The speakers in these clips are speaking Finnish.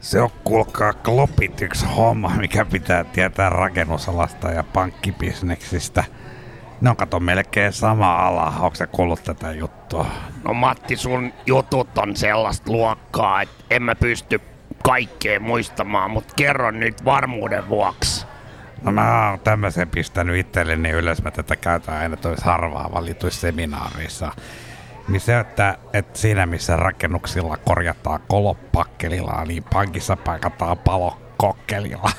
Se on kuulkaa klopit yksi homma, mikä pitää tietää rakennusalasta ja pankkibisneksistä. Ne on kato melkein sama ala. Onko se kuullut tätä juttua? No Matti, sun jutut on sellaista luokkaa, että en mä pysty kaikkea muistamaan, mutta kerron nyt varmuuden vuoksi. No mä oon tämmöisen pistänyt itselleni ylös. Mä tätä käytän aina tois harvaa valituissa seminaarissa. Niin se, että, että siinä missä rakennuksilla korjataan kolopakkelilla, niin pankissa paikataan palo kokkelilla.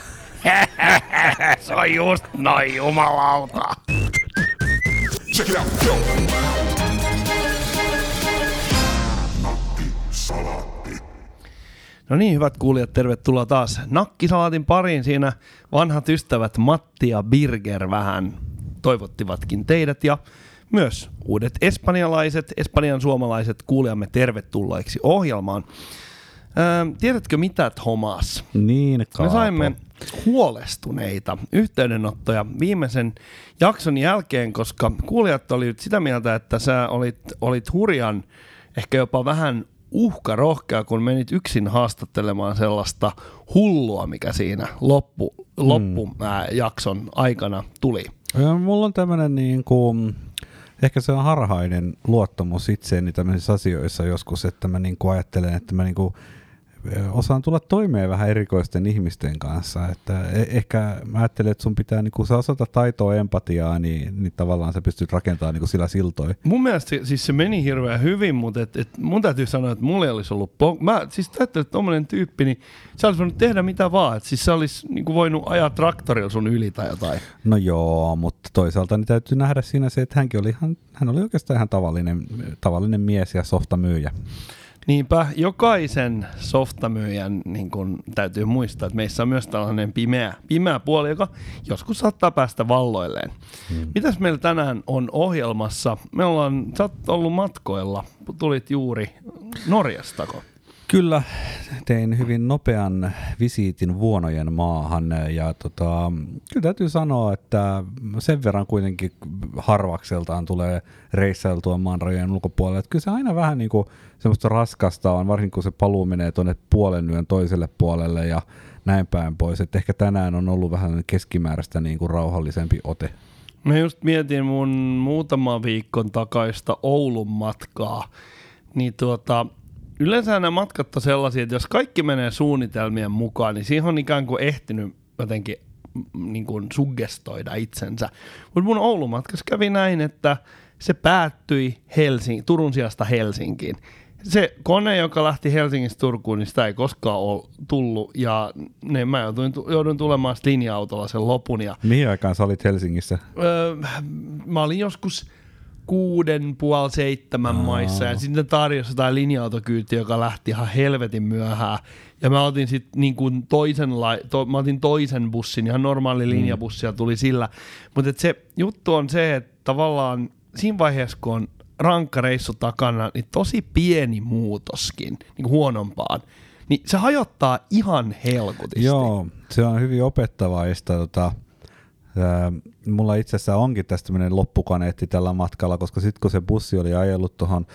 Se on just noin jumalauta. Check it out, yo. No niin, hyvät kuulijat, tervetuloa taas Nakkisalaatin pariin. Siinä vanhat ystävät Matti ja Birger vähän toivottivatkin teidät ja myös uudet espanjalaiset, espanjan suomalaiset kuulijamme tervetulleiksi ohjelmaan. Öö, tiedätkö mitä, Thomas? Niin, Me Kaapo. saimme huolestuneita yhteydenottoja viimeisen jakson jälkeen, koska kuulijat olivat sitä mieltä, että sä olit, olit hurjan, ehkä jopa vähän uhkarohkea, kun menit yksin haastattelemaan sellaista hullua, mikä siinä loppu, loppu ää, jakson aikana tuli. Ja Mulla on tämmönen niin kuin, ehkä se on harhainen luottamus itseeni tämmöisissä asioissa joskus, että mä niin kuin ajattelen, että mä niin kuin osaan tulla toimeen vähän erikoisten ihmisten kanssa. Että e- ehkä mä ajattelen, että sun pitää, niin kun sä osata taitoa empatiaa, niin, niin tavallaan sä pystyt rakentamaan niin sillä siltoja. Mun mielestä se, siis se meni hirveän hyvin, mutta et, et mun täytyy sanoa, että mulla ei olisi ollut... Po- mä siis ajattelin, että tommonen tyyppi, niin se olisi voinut tehdä mitä vaan. Et siis se olisi niin kuin voinut ajaa traktorilla sun yli tai jotain. No joo, mutta toisaalta niin täytyy nähdä siinä se, että hänkin oli ihan, hän oli oikeastaan ihan tavallinen, tavallinen mies ja softamyyjä. Niinpä jokaisen softamyyjän niin kun, täytyy muistaa, että meissä on myös tällainen pimeä, pimeä puoli, joka joskus saattaa päästä valloilleen. Hmm. Mitäs meillä tänään on ohjelmassa? Me ollaan, sä oot ollut matkoilla, tulit juuri Norjastako? Kyllä, tein hyvin nopean visiitin Vuonojen maahan ja tota, kyllä täytyy sanoa, että sen verran kuitenkin harvakseltaan tulee reissailtua maan rajojen ulkopuolelle. Että kyllä se aina vähän niin kuin semmoista raskasta on, varsinkin kun se paluu menee tuonne puolen yön toiselle puolelle ja näin päin pois. Että ehkä tänään on ollut vähän keskimääräistä niin kuin rauhallisempi ote. Mä just mietin mun muutama viikon takaista Oulun matkaa, niin tuota, yleensä nämä matkat on sellaisia, että jos kaikki menee suunnitelmien mukaan, niin siihen on ikään kuin ehtinyt jotenkin mm, niin kuin suggestoida itsensä. Mutta mun Oulun matkassa kävi näin, että se päättyi Helsing- Turun sijasta Helsinkiin. Se kone, joka lähti Helsingistä Turkuun, niin sitä ei koskaan ole tullut, ja ne, mä jouduin, joudun tulemaan linja-autolla sen lopun, ja Mihin aikaan sä olit Helsingissä? Öö, mä olin joskus kuuden, puoli seitsemän Aa. maissa ja sitten tarjosi jotain linja-autokyyti, joka lähti ihan helvetin myöhään. Ja mä otin sitten niin kuin toisen, lai, to, mä otin toisen bussin, ihan normaali linjabussi ja tuli sillä. Mutta se juttu on se, että tavallaan siinä vaiheessa, kun on rankka reissu takana, niin tosi pieni muutoskin niin kuin huonompaan, niin se hajottaa ihan helkutisti. Joo, se on hyvin opettavaista. Tota, ää, mulla itse asiassa onkin tästä tämmöinen loppukaneetti tällä matkalla, koska sitten kun se bussi oli ajellut tuohon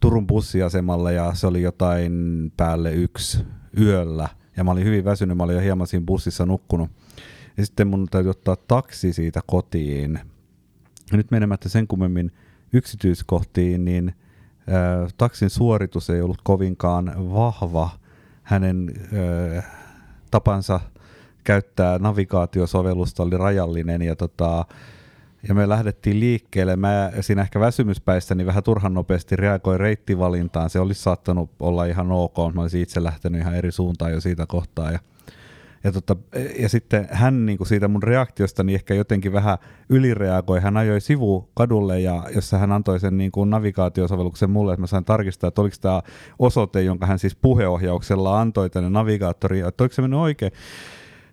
Turun bussiasemalle ja se oli jotain päälle yksi yöllä ja mä olin hyvin väsynyt, mä olin jo hieman siinä bussissa nukkunut. Ja sitten mun täytyy ottaa taksi siitä kotiin. Ja nyt menemättä sen kummemmin yksityiskohtiin, niin ää, taksin suoritus ei ollut kovinkaan vahva. Hänen ää, tapansa käyttää navigaatiosovellusta oli rajallinen ja, tota, ja me lähdettiin liikkeelle. Mä siinä ehkä väsymyspäissäni vähän turhan nopeasti reagoin reittivalintaan. Se olisi saattanut olla ihan ok, mä olisin itse lähtenyt ihan eri suuntaan jo siitä kohtaa. Ja, ja, tota, ja sitten hän niin kuin siitä mun reaktiosta niin ehkä jotenkin vähän ylireagoi. Hän ajoi sivu kadulle, ja jossa hän antoi sen niin kuin navigaatiosovelluksen mulle, että mä sain tarkistaa, että oliko tämä osoite, jonka hän siis puheohjauksella antoi tänne navigaattoriin, että oliko se mennyt oikein.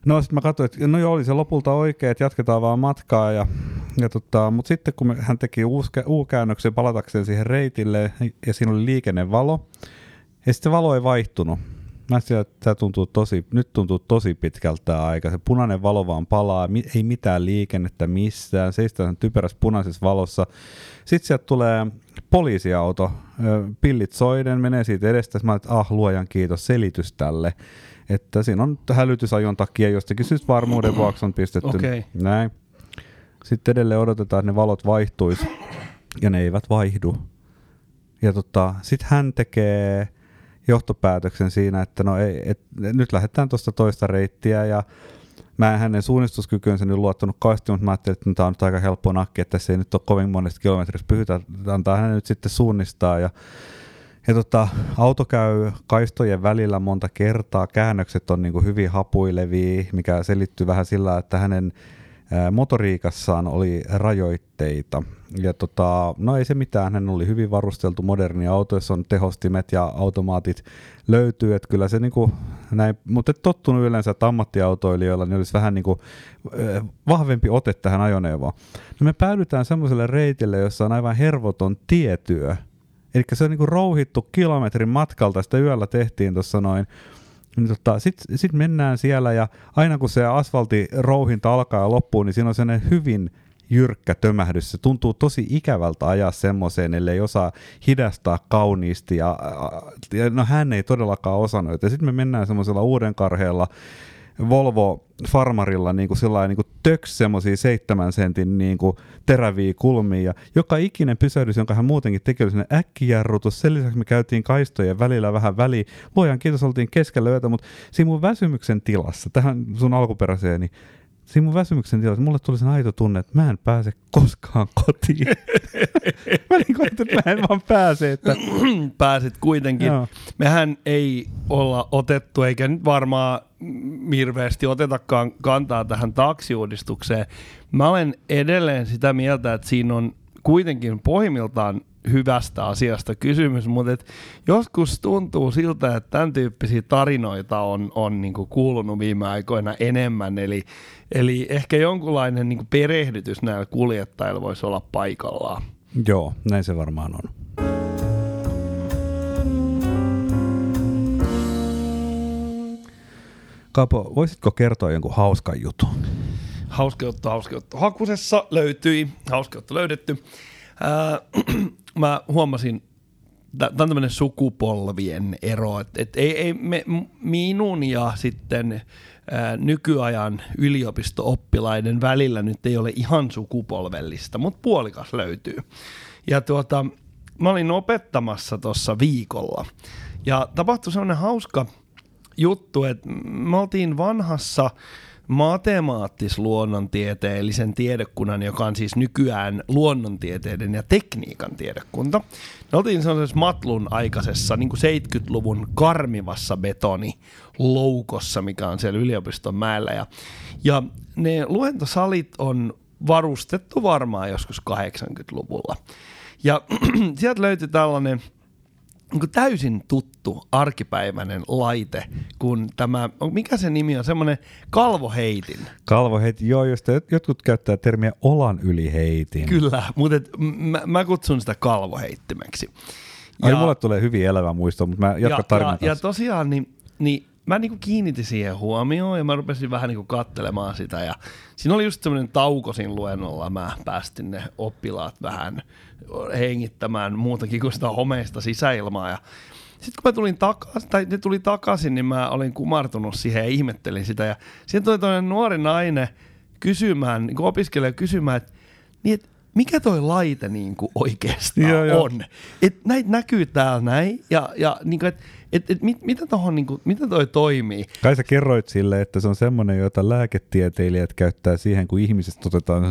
No sitten mä katsoin, että no joo, oli se lopulta oikein, että jatketaan vaan matkaa. Ja, ja tota, mutta sitten kun hän teki U-käännöksen palatakseen siihen reitille, ja siinä oli liikennevalo, ja sitten valo ei vaihtunut. Mä ajattelin, että tuntuu tosi, nyt tuntuu tosi pitkältä tää aika. Se punainen valo vaan palaa, mi- ei mitään liikennettä missään, seistään typerässä punaisessa valossa. Sitten sieltä tulee poliisiauto, pillit soiden, menee siitä edestä. Mä että ah, luojan kiitos, selitys tälle. Että siinä on hälytysajon takia jostakin syystä varmuuden vuoksi on pistetty Okei. näin. Sitten edelleen odotetaan, että ne valot vaihtuisi, ja ne eivät vaihdu. Ja tota, sitten hän tekee johtopäätöksen siinä, että no ei, et, nyt lähdetään tuosta toista reittiä ja mä en hänen suunnistuskykynsä nyt luottanut kauheasti, mutta mä ajattelin, että tämä on nyt aika helppo nakki, että tässä ei nyt ole kovin monesta kilometristä pyhytä, antaa hänen nyt sitten suunnistaa ja ja tota, auto käy kaistojen välillä monta kertaa, käännökset on niin kuin hyvin hapuilevia, mikä selittyy vähän sillä, että hänen motoriikassaan oli rajoitteita. Ja tota, no ei se mitään, hän oli hyvin varusteltu moderni auto, jossa on tehostimet ja automaatit löytyy, että kyllä se niinku näin, mutta tottunut yleensä, että ammattiautoilijoilla niin olisi vähän niinku vahvempi ote tähän ajoneuvoon. No me päädytään semmoiselle reitille, jossa on aivan hervoton tietyö, Eli se on niinku rouhittu kilometrin matkalta, sitä yöllä tehtiin tuossa noin. Niin tota, Sitten sit mennään siellä ja aina kun se asfaltirouhinta alkaa ja loppuu, niin siinä on sellainen hyvin jyrkkä tömähdys. Se tuntuu tosi ikävältä ajaa semmoiseen, ellei osaa hidastaa kauniisti. Ja, ja no hän ei todellakaan osannut. Ja sitten me mennään semmoisella uuden karheella Volvo Farmarilla niin kuin sellainen niin kuin töks semmoisia seitsemän sentin niin kuin teräviä kulmia. Ja joka ikinen pysähdys, jonka hän muutenkin teki, oli sellainen äkkijarrutus. Sen lisäksi me käytiin kaistojen välillä vähän väliin. Luojan kiitos, oltiin keskellä yötä, mutta siinä mun väsymyksen tilassa, tähän sun alkuperäiseen, niin siinä mun väsymyksen tilassa mulle tuli sen aito tunne, että mä en pääse koskaan kotiin. mä niin kuin, että mä en vaan pääse. Että... Pääsit kuitenkin. Joo. Mehän ei olla otettu, eikä nyt varmaan hirveästi otetakaan kantaa tähän taksiuudistukseen. Mä olen edelleen sitä mieltä, että siinä on kuitenkin pohjimmiltaan hyvästä asiasta kysymys, mutta et joskus tuntuu siltä, että tämän tyyppisiä tarinoita on, on niinku kuulunut viime aikoina enemmän, eli, eli ehkä jonkunlainen niinku perehdytys näillä kuljettajilla voisi olla paikallaan. Joo, näin se varmaan on. Kaapo, voisitko kertoa jonkun hauskan jutun? Hauska juttu, hauska juttu. Hakusessa löytyi, hauska juttu löydetty. Ää, mä huomasin, tämä on tämmöinen sukupolvien ero, että et ei, ei me, minun ja sitten ää, nykyajan yliopisto-oppilaiden välillä nyt ei ole ihan sukupolvellista, mutta puolikas löytyy. Ja tuota, mä olin opettamassa tuossa viikolla ja tapahtui semmoinen hauska juttu, että me oltiin vanhassa matemaattis-luonnontieteellisen tiedekunnan, joka on siis nykyään luonnontieteiden ja tekniikan tiedekunta. Me oltiin sellaisessa matlun aikaisessa niin kuin 70-luvun karmivassa betoniloukossa, mikä on siellä yliopiston mäellä. Ja, ja ne luentosalit on varustettu varmaan joskus 80-luvulla. Ja sieltä löytyi tällainen täysin tuttu arkipäiväinen laite, kun tämä, mikä se nimi on, semmoinen kalvoheitin. Kalvoheiti, joo, josta jot- jotkut käyttää termiä olan yli heitin. Kyllä, mutta et, mä, mä kutsun sitä kalvoheittimeksi. Ai, mulle tulee hyvin elävä muisto, mutta mä jatkan ja, ja, ja tosiaan, niin, niin mä niinku kiinnitin siihen huomioon ja mä rupesin vähän niinku kattelemaan sitä ja siinä oli just semmoinen tauko siinä luennolla, mä päästin ne oppilaat vähän hengittämään muutakin kuin sitä homeista sisäilmaa ja sitten kun mä tulin takaisin, tai ne tuli takaisin, niin mä olin kumartunut siihen ja ihmettelin sitä. Ja sitten tuli toinen nuori nainen kysymään, niin opiskelija kysymään, että niin, et mikä toi laite niin kuin oikeastaan Joo, joo. on? Et näitä näkyy täällä näin, ja, ja niin kuin, et, et, et, mit, mitä, tohon, niin kuin, miten toi toimii? Kai sä kerroit sille, että se on semmoinen, jota lääketieteilijät käyttää siihen, kun ihmisestä otetaan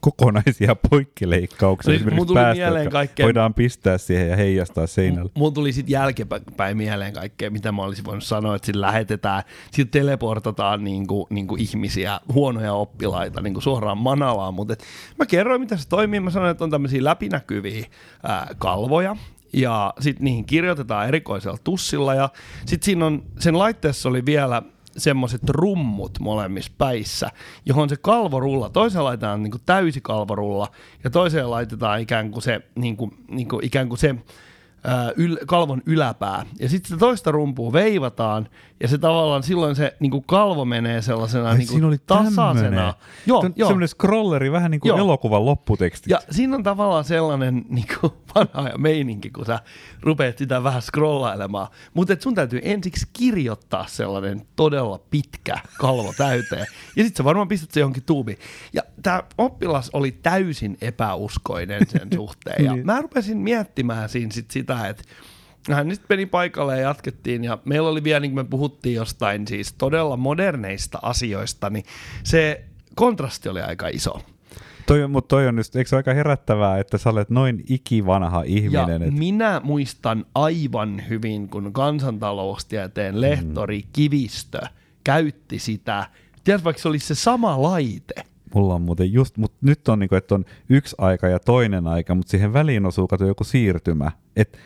kokonaisia poikkileikkauksia. Siis esimerkiksi mun tuli päästä, mieleen kaikkea- Voidaan pistää siihen ja heijastaa seinälle. Mulla tuli sitten jälkeenpäin mieleen kaikkea, mitä mä olisin voinut sanoa, että sillä lähetetään, sitten teleportataan niinku, niinku ihmisiä, huonoja oppilaita niinku suoraan Manalaan, mutta mä kerroin, mitä se toimii. Mä sanoin, että on tämmöisiä läpinäkyviä ää, kalvoja, ja sitten niihin kirjoitetaan erikoisella tussilla, ja sitten siinä on, sen laitteessa oli vielä semmoiset rummut molemmissa päissä, johon se kalvorulla, toiseen laitetaan niin kuin täysi kalvorulla ja toiseen laitetaan ikään kuin se, niin kuin, niin kuin, ikään kuin se ää, yl, kalvon yläpää. Ja sitten sitä toista rumpua veivataan, ja se tavallaan silloin se niin kuin kalvo menee sellaisena Ai, niin kuin oli tasaisena. tämmönen. Joo, Tän- joo. Semmoinen scrolleri, vähän niin kuin Joo. elokuvan lopputekstit. Ja siinä on tavallaan sellainen niin kuin vanha ja meininki, kun sä rupeat sitä vähän scrollailemaan. Mutta sun täytyy ensiksi kirjoittaa sellainen todella pitkä kalvo täyteen. Ja sitten sä varmaan pistät se johonkin tuubiin. Ja tämä oppilas oli täysin epäuskoinen sen suhteen. Ja Niin. mä rupesin miettimään siinä sit sitä, että hän sitten meni paikalle ja jatkettiin. Ja meillä oli vielä, niin kuin me puhuttiin jostain siis todella moderneista asioista, niin se kontrasti oli aika iso. Toi, mutta toi on just, eikö se aika herättävää, että sä olet noin ikivanha ihminen, Ja että minä muistan aivan hyvin, kun kansantaloustieteen lehtori Kivistö käytti sitä, tiedätkö vaikka se olisi se sama laite. mulla on muuten just, mutta nyt on niinku, että on yksi aika ja toinen aika, mutta siihen väliin osuu kato joku siirtymä. Et,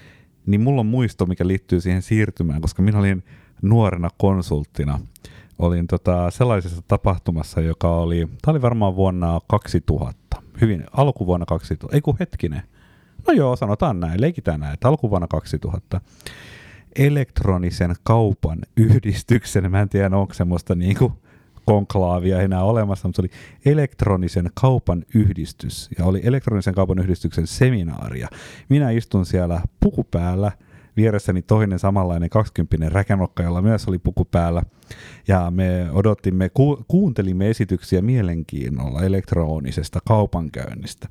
niin mulla on muisto, mikä liittyy siihen siirtymään, koska minä olin nuorena konsulttina. Olin tota sellaisessa tapahtumassa, joka oli, tämä oli varmaan vuonna 2000, hyvin alkuvuonna 2000, ei kun hetkinen. No joo, sanotaan näin, leikitään näin, että alkuvuonna 2000 elektronisen kaupan yhdistyksen, mä en tiedä onko semmoista niinku konklaavia enää olemassa, mutta se oli elektronisen kaupan yhdistys ja oli elektronisen kaupan yhdistyksen seminaaria. Minä istun siellä puku päällä, vieressäni toinen samanlainen 20 räkänokka, jolla myös oli puku päällä. Ja me odottimme, ku, kuuntelimme esityksiä mielenkiinnolla elektronisesta kaupankäynnistä.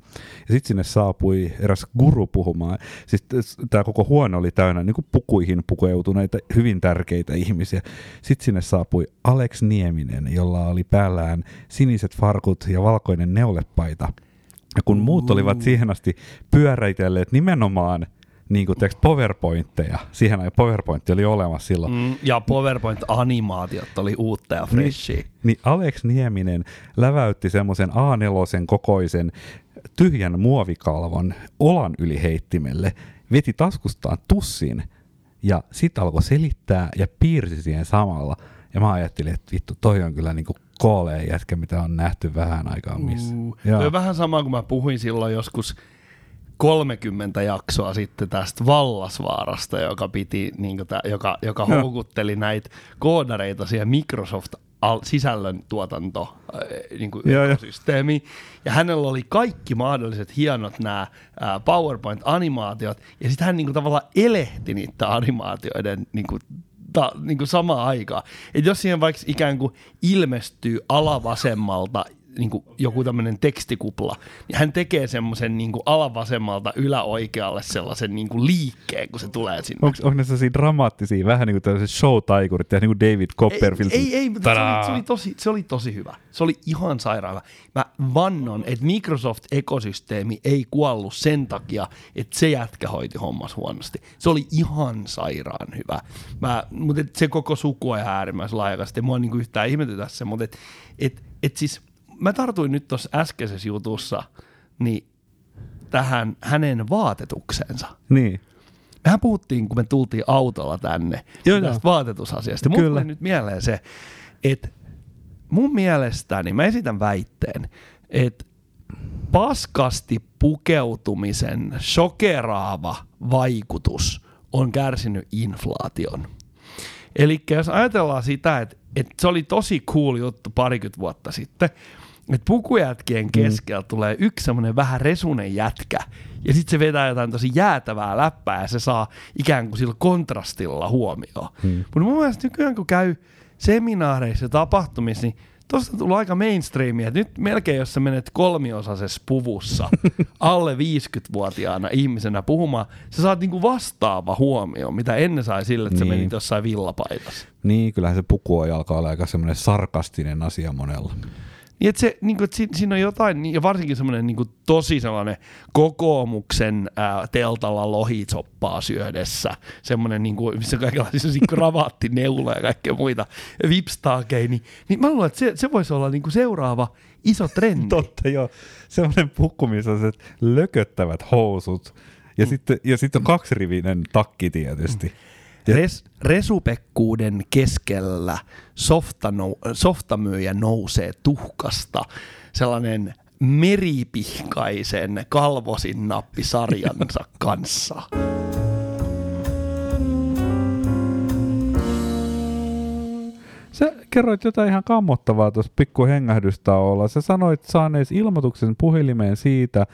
Ja sitten sinne saapui eräs guru puhumaan. Siis tämä koko huone oli täynnä niin kuin pukuihin pukeutuneita hyvin tärkeitä ihmisiä. Sitten sinne saapui Alex Nieminen, jolla oli päällään siniset farkut ja valkoinen neulepaita. Ja kun muut olivat siihen asti pyöräitelleet nimenomaan niin kuin PowerPointteja, siihen ajan PowerPoint oli olemassa silloin, Mm, ja PowerPoint-animaatiot oli uutta ja freshia. niin, niin Alex Nieminen läväytti semmoisen A4 kokoisen tyhjän muovikalvon olan yli heittimelle, veti taskustaan tussin ja sitten alkoi selittää ja piirsi siihen samalla. Ja mä ajattelin, että vittu, toi on kyllä niinku kooleen jätkä, mitä on nähty vähän aikaa missä. Uh, vähän sama kuin mä puhuin silloin joskus 30 jaksoa sitten tästä Vallasvaarasta, joka, piti, niin tää, joka, joka Joo. houkutteli näitä koodareita siihen Microsoft al- sisällön tuotanto niin kuin Joo, joo. ekosysteemi. Ja hänellä oli kaikki mahdolliset hienot nämä PowerPoint-animaatiot, ja sitten hän niin kuin, tavallaan elehti niiden animaatioiden niin kuin, ta, niin kuin samaan aikaan. Et jos siihen vaikka ikään kuin ilmestyy alavasemmalta niin kuin joku tämmöinen tekstikupla, niin hän tekee semmoisen niin kuin alavasemmalta yläoikealle sellaisen niin kuin liikkeen, kun se tulee sinne. Onko, onko ne sellaisia dramaattisia, vähän niin kuin tällaiset show-taikurit, ja niin kuin David Copperfield? Ei, ei, ei mutta se oli, se, oli tosi, se oli tosi hyvä. Se oli ihan sairaan hyvä. Mä vannon, että Microsoft-ekosysteemi ei kuollut sen takia, että se jätkä hoiti hommas huonosti. Se oli ihan sairaan hyvä. Mä, mutta se koko suku on ihan äärimmäisen laajakasta. Mua niinku yhtään ihmetytä se, mutta et, et, et siis mä tartuin nyt tuossa äskeisessä jutussa niin tähän hänen vaatetuksensa. Niin. Mehän puhuttiin, kun me tultiin autolla tänne Joo, tästä joo. vaatetusasiasta. Mulla tuli nyt mieleen se, että mun mielestäni, mä esitän väitteen, että paskasti pukeutumisen shokeraava vaikutus on kärsinyt inflaation. Eli jos ajatellaan sitä, että, että se oli tosi cool juttu parikymmentä vuotta sitten, että pukujätkien keskellä mm. tulee yksi semmoinen vähän resunen jätkä, ja sitten se vetää jotain tosi jäätävää läppää, ja se saa ikään kuin sillä kontrastilla huomioon. Mm. Mutta mun mielestä nykyään kun käy seminaareissa ja tapahtumissa, niin Tuosta on tullut aika mainstreamia, että nyt melkein jos sä menet kolmiosaisessa puvussa alle 50-vuotiaana ihmisenä puhumaan, sä saat niinku vastaava huomio, mitä ennen sai sille, että niin. sä menit jossain villapaidassa. Niin, kyllähän se puku alkaa olla aika semmoinen sarkastinen asia monella. Niin, että se, niin kuin, että si- siinä on jotain, niin- ja varsinkin semmoinen niin kuin, tosi sellainen kokoomuksen ää, teltalla lohisoppaa syödessä, semmoinen, niin kuin, missä on kaikenlaisia semmoisia kravaattineuloja ja kaikkea muita vipstaakeja, niin, niin mä luulen, että se, se voisi olla niin kuin seuraava iso trendi. Totta joo. Semmoinen pukku, missä on se lököttävät housut. Ja mm. sitten ja sitten on kaksirivinen takki tietysti. Ja- Res, resupekkuuden keskellä softa softamyyjä nousee tuhkasta sellainen meripihkaisen kalvosin nappisarjansa kanssa. Sä kerroit jotain ihan kammottavaa tuossa pikku hengähdystauolla. Sä sanoit saanees ilmoituksen puhelimeen siitä,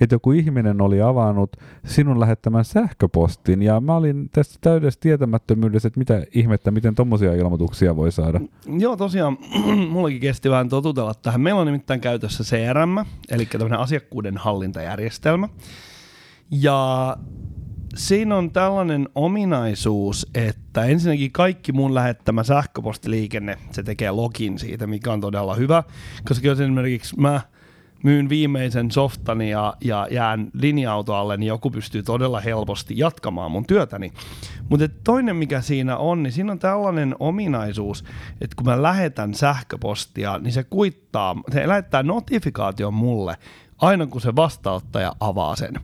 että joku ihminen oli avannut sinun lähettämän sähköpostin. Ja mä olin tästä täydessä tietämättömyydessä, että mitä ihmettä, miten tommosia ilmoituksia voi saada. Joo, tosiaan mullakin kesti vähän totutella tähän. Meillä on nimittäin käytössä CRM, eli tämmöinen asiakkuuden hallintajärjestelmä. Ja siinä on tällainen ominaisuus, että ensinnäkin kaikki mun lähettämä sähköpostiliikenne, se tekee login siitä, mikä on todella hyvä. Koska jos esimerkiksi mä myyn viimeisen softani ja, ja jään linja-autoalle, niin joku pystyy todella helposti jatkamaan mun työtäni. Mutta toinen mikä siinä on, niin siinä on tällainen ominaisuus, että kun mä lähetän sähköpostia, niin se kuittaa, se lähettää notifikaation mulle aina kun se vastaanottaja avaa sen.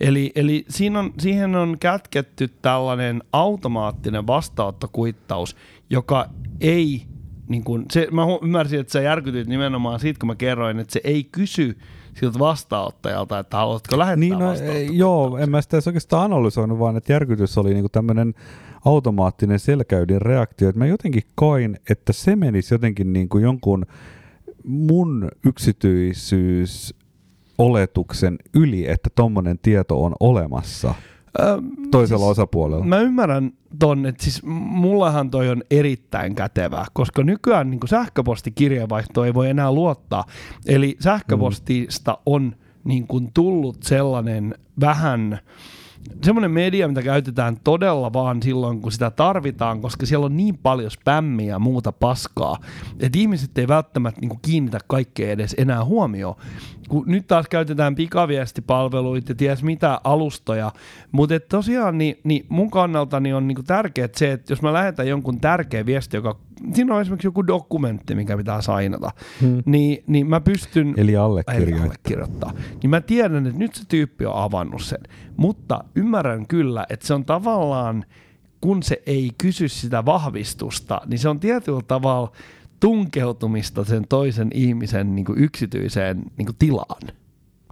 Eli, eli siinä on, siihen on kätketty tällainen automaattinen vastaanottokuittaus, joka ei, niin kun, se, mä ymmärsin, että sä järkytyt nimenomaan siitä, kun mä kerroin, että se ei kysy siltä vastaanottajalta, että haluatko lähettää Niin, no, joo, en mä sitä oikeastaan analysoinut, vaan että järkytys oli niinku tämmöinen automaattinen selkäydin reaktio. Että mä jotenkin koin, että se menisi jotenkin niinku jonkun mun yksityisyys oletuksen yli, että tommonen tieto on olemassa Ö, toisella osapuolella. Mä ymmärrän ton, että siis mullahan toi on erittäin kätevää, koska nykyään niin sähköpostikirjeenvaihtoon ei voi enää luottaa. Eli sähköpostista on niin kuin tullut sellainen vähän semmoinen media, mitä käytetään todella vaan silloin, kun sitä tarvitaan, koska siellä on niin paljon spämmiä ja muuta paskaa, että ihmiset ei välttämättä niin kuin kiinnitä kaikkea edes enää huomioon. Kun nyt taas käytetään pikaviestipalveluita ja ties mitä alustoja, mutta et tosiaan niin, niin mun kannaltani on niin tärkeää se, että jos mä lähetän jonkun tärkeä viesti, joka, siinä on esimerkiksi joku dokumentti, mikä pitää sainata, hmm. niin, niin mä pystyn... Eli Eli allekirjoittaa. allekirjoittaa. Niin mä tiedän, että nyt se tyyppi on avannut sen. Mutta ymmärrän kyllä, että se on tavallaan, kun se ei kysy sitä vahvistusta, niin se on tietyllä tavalla tunkeutumista sen toisen ihmisen niin kuin yksityiseen niin kuin tilaan.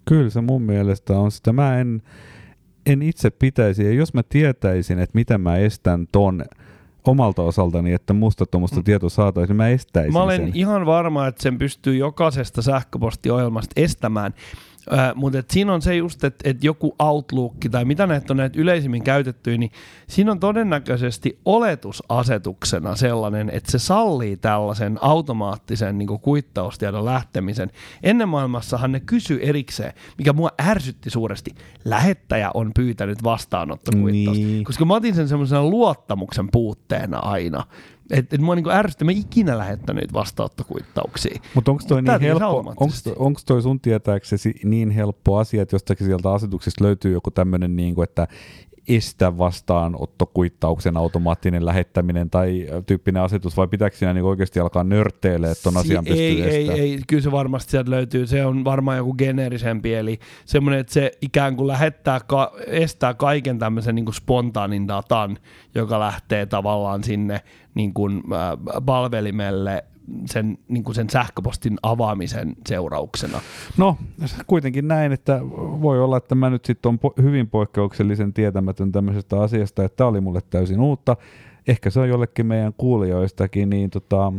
Kyllä se mun mielestä on sitä. Mä en, en itse pitäisi, ja jos mä tietäisin, että miten mä estän ton omalta osaltani, että musta tuommoista tietoa saataisiin, mä estäisin Mä olen sen. ihan varma, että sen pystyy jokaisesta sähköpostiohjelmasta estämään. Äh, mutta et siinä on se just, että et joku Outlook tai mitä näitä on näitä yleisimmin käytettyjä, niin siinä on todennäköisesti oletusasetuksena sellainen, että se sallii tällaisen automaattisen niin kuittaustiedon lähtemisen. Ennen maailmassahan ne kysy erikseen, mikä mua ärsytti suuresti. Lähettäjä on pyytänyt vastaanottokuittausta, Niin. koska mä otin sen semmoisena luottamuksen puutteena aina. Että et mua niinku ärsytti, mä ikinä lähettänyt niitä vastaanottokuittauksia. Mutta onko toi, niin helppo, onko toi sun tietääksesi niin helppo asia, että jostakin sieltä asetuksesta löytyy joku tämmöinen, niin että estä vastaanottokuittauksen automaattinen lähettäminen tai tyyppinen asetus, vai pitääkö siinä niin oikeasti alkaa nörtteilemään, että ton asian Si- pystyy ei, ei, ei, kyllä se varmasti sieltä löytyy. Se on varmaan joku geneerisempi, eli semmoinen, että se ikään kuin lähettää, ka- estää kaiken tämmöisen niin kuin spontaanin datan, joka lähtee tavallaan sinne niin kuin, äh, palvelimelle sen, niin kuin sen sähköpostin avaamisen seurauksena. No, kuitenkin näin, että voi olla, että mä nyt sitten on po- hyvin poikkeuksellisen tietämätön tämmöisestä asiasta, että tämä oli mulle täysin uutta. Ehkä se on jollekin meidän kuulijoistakin, niin tota...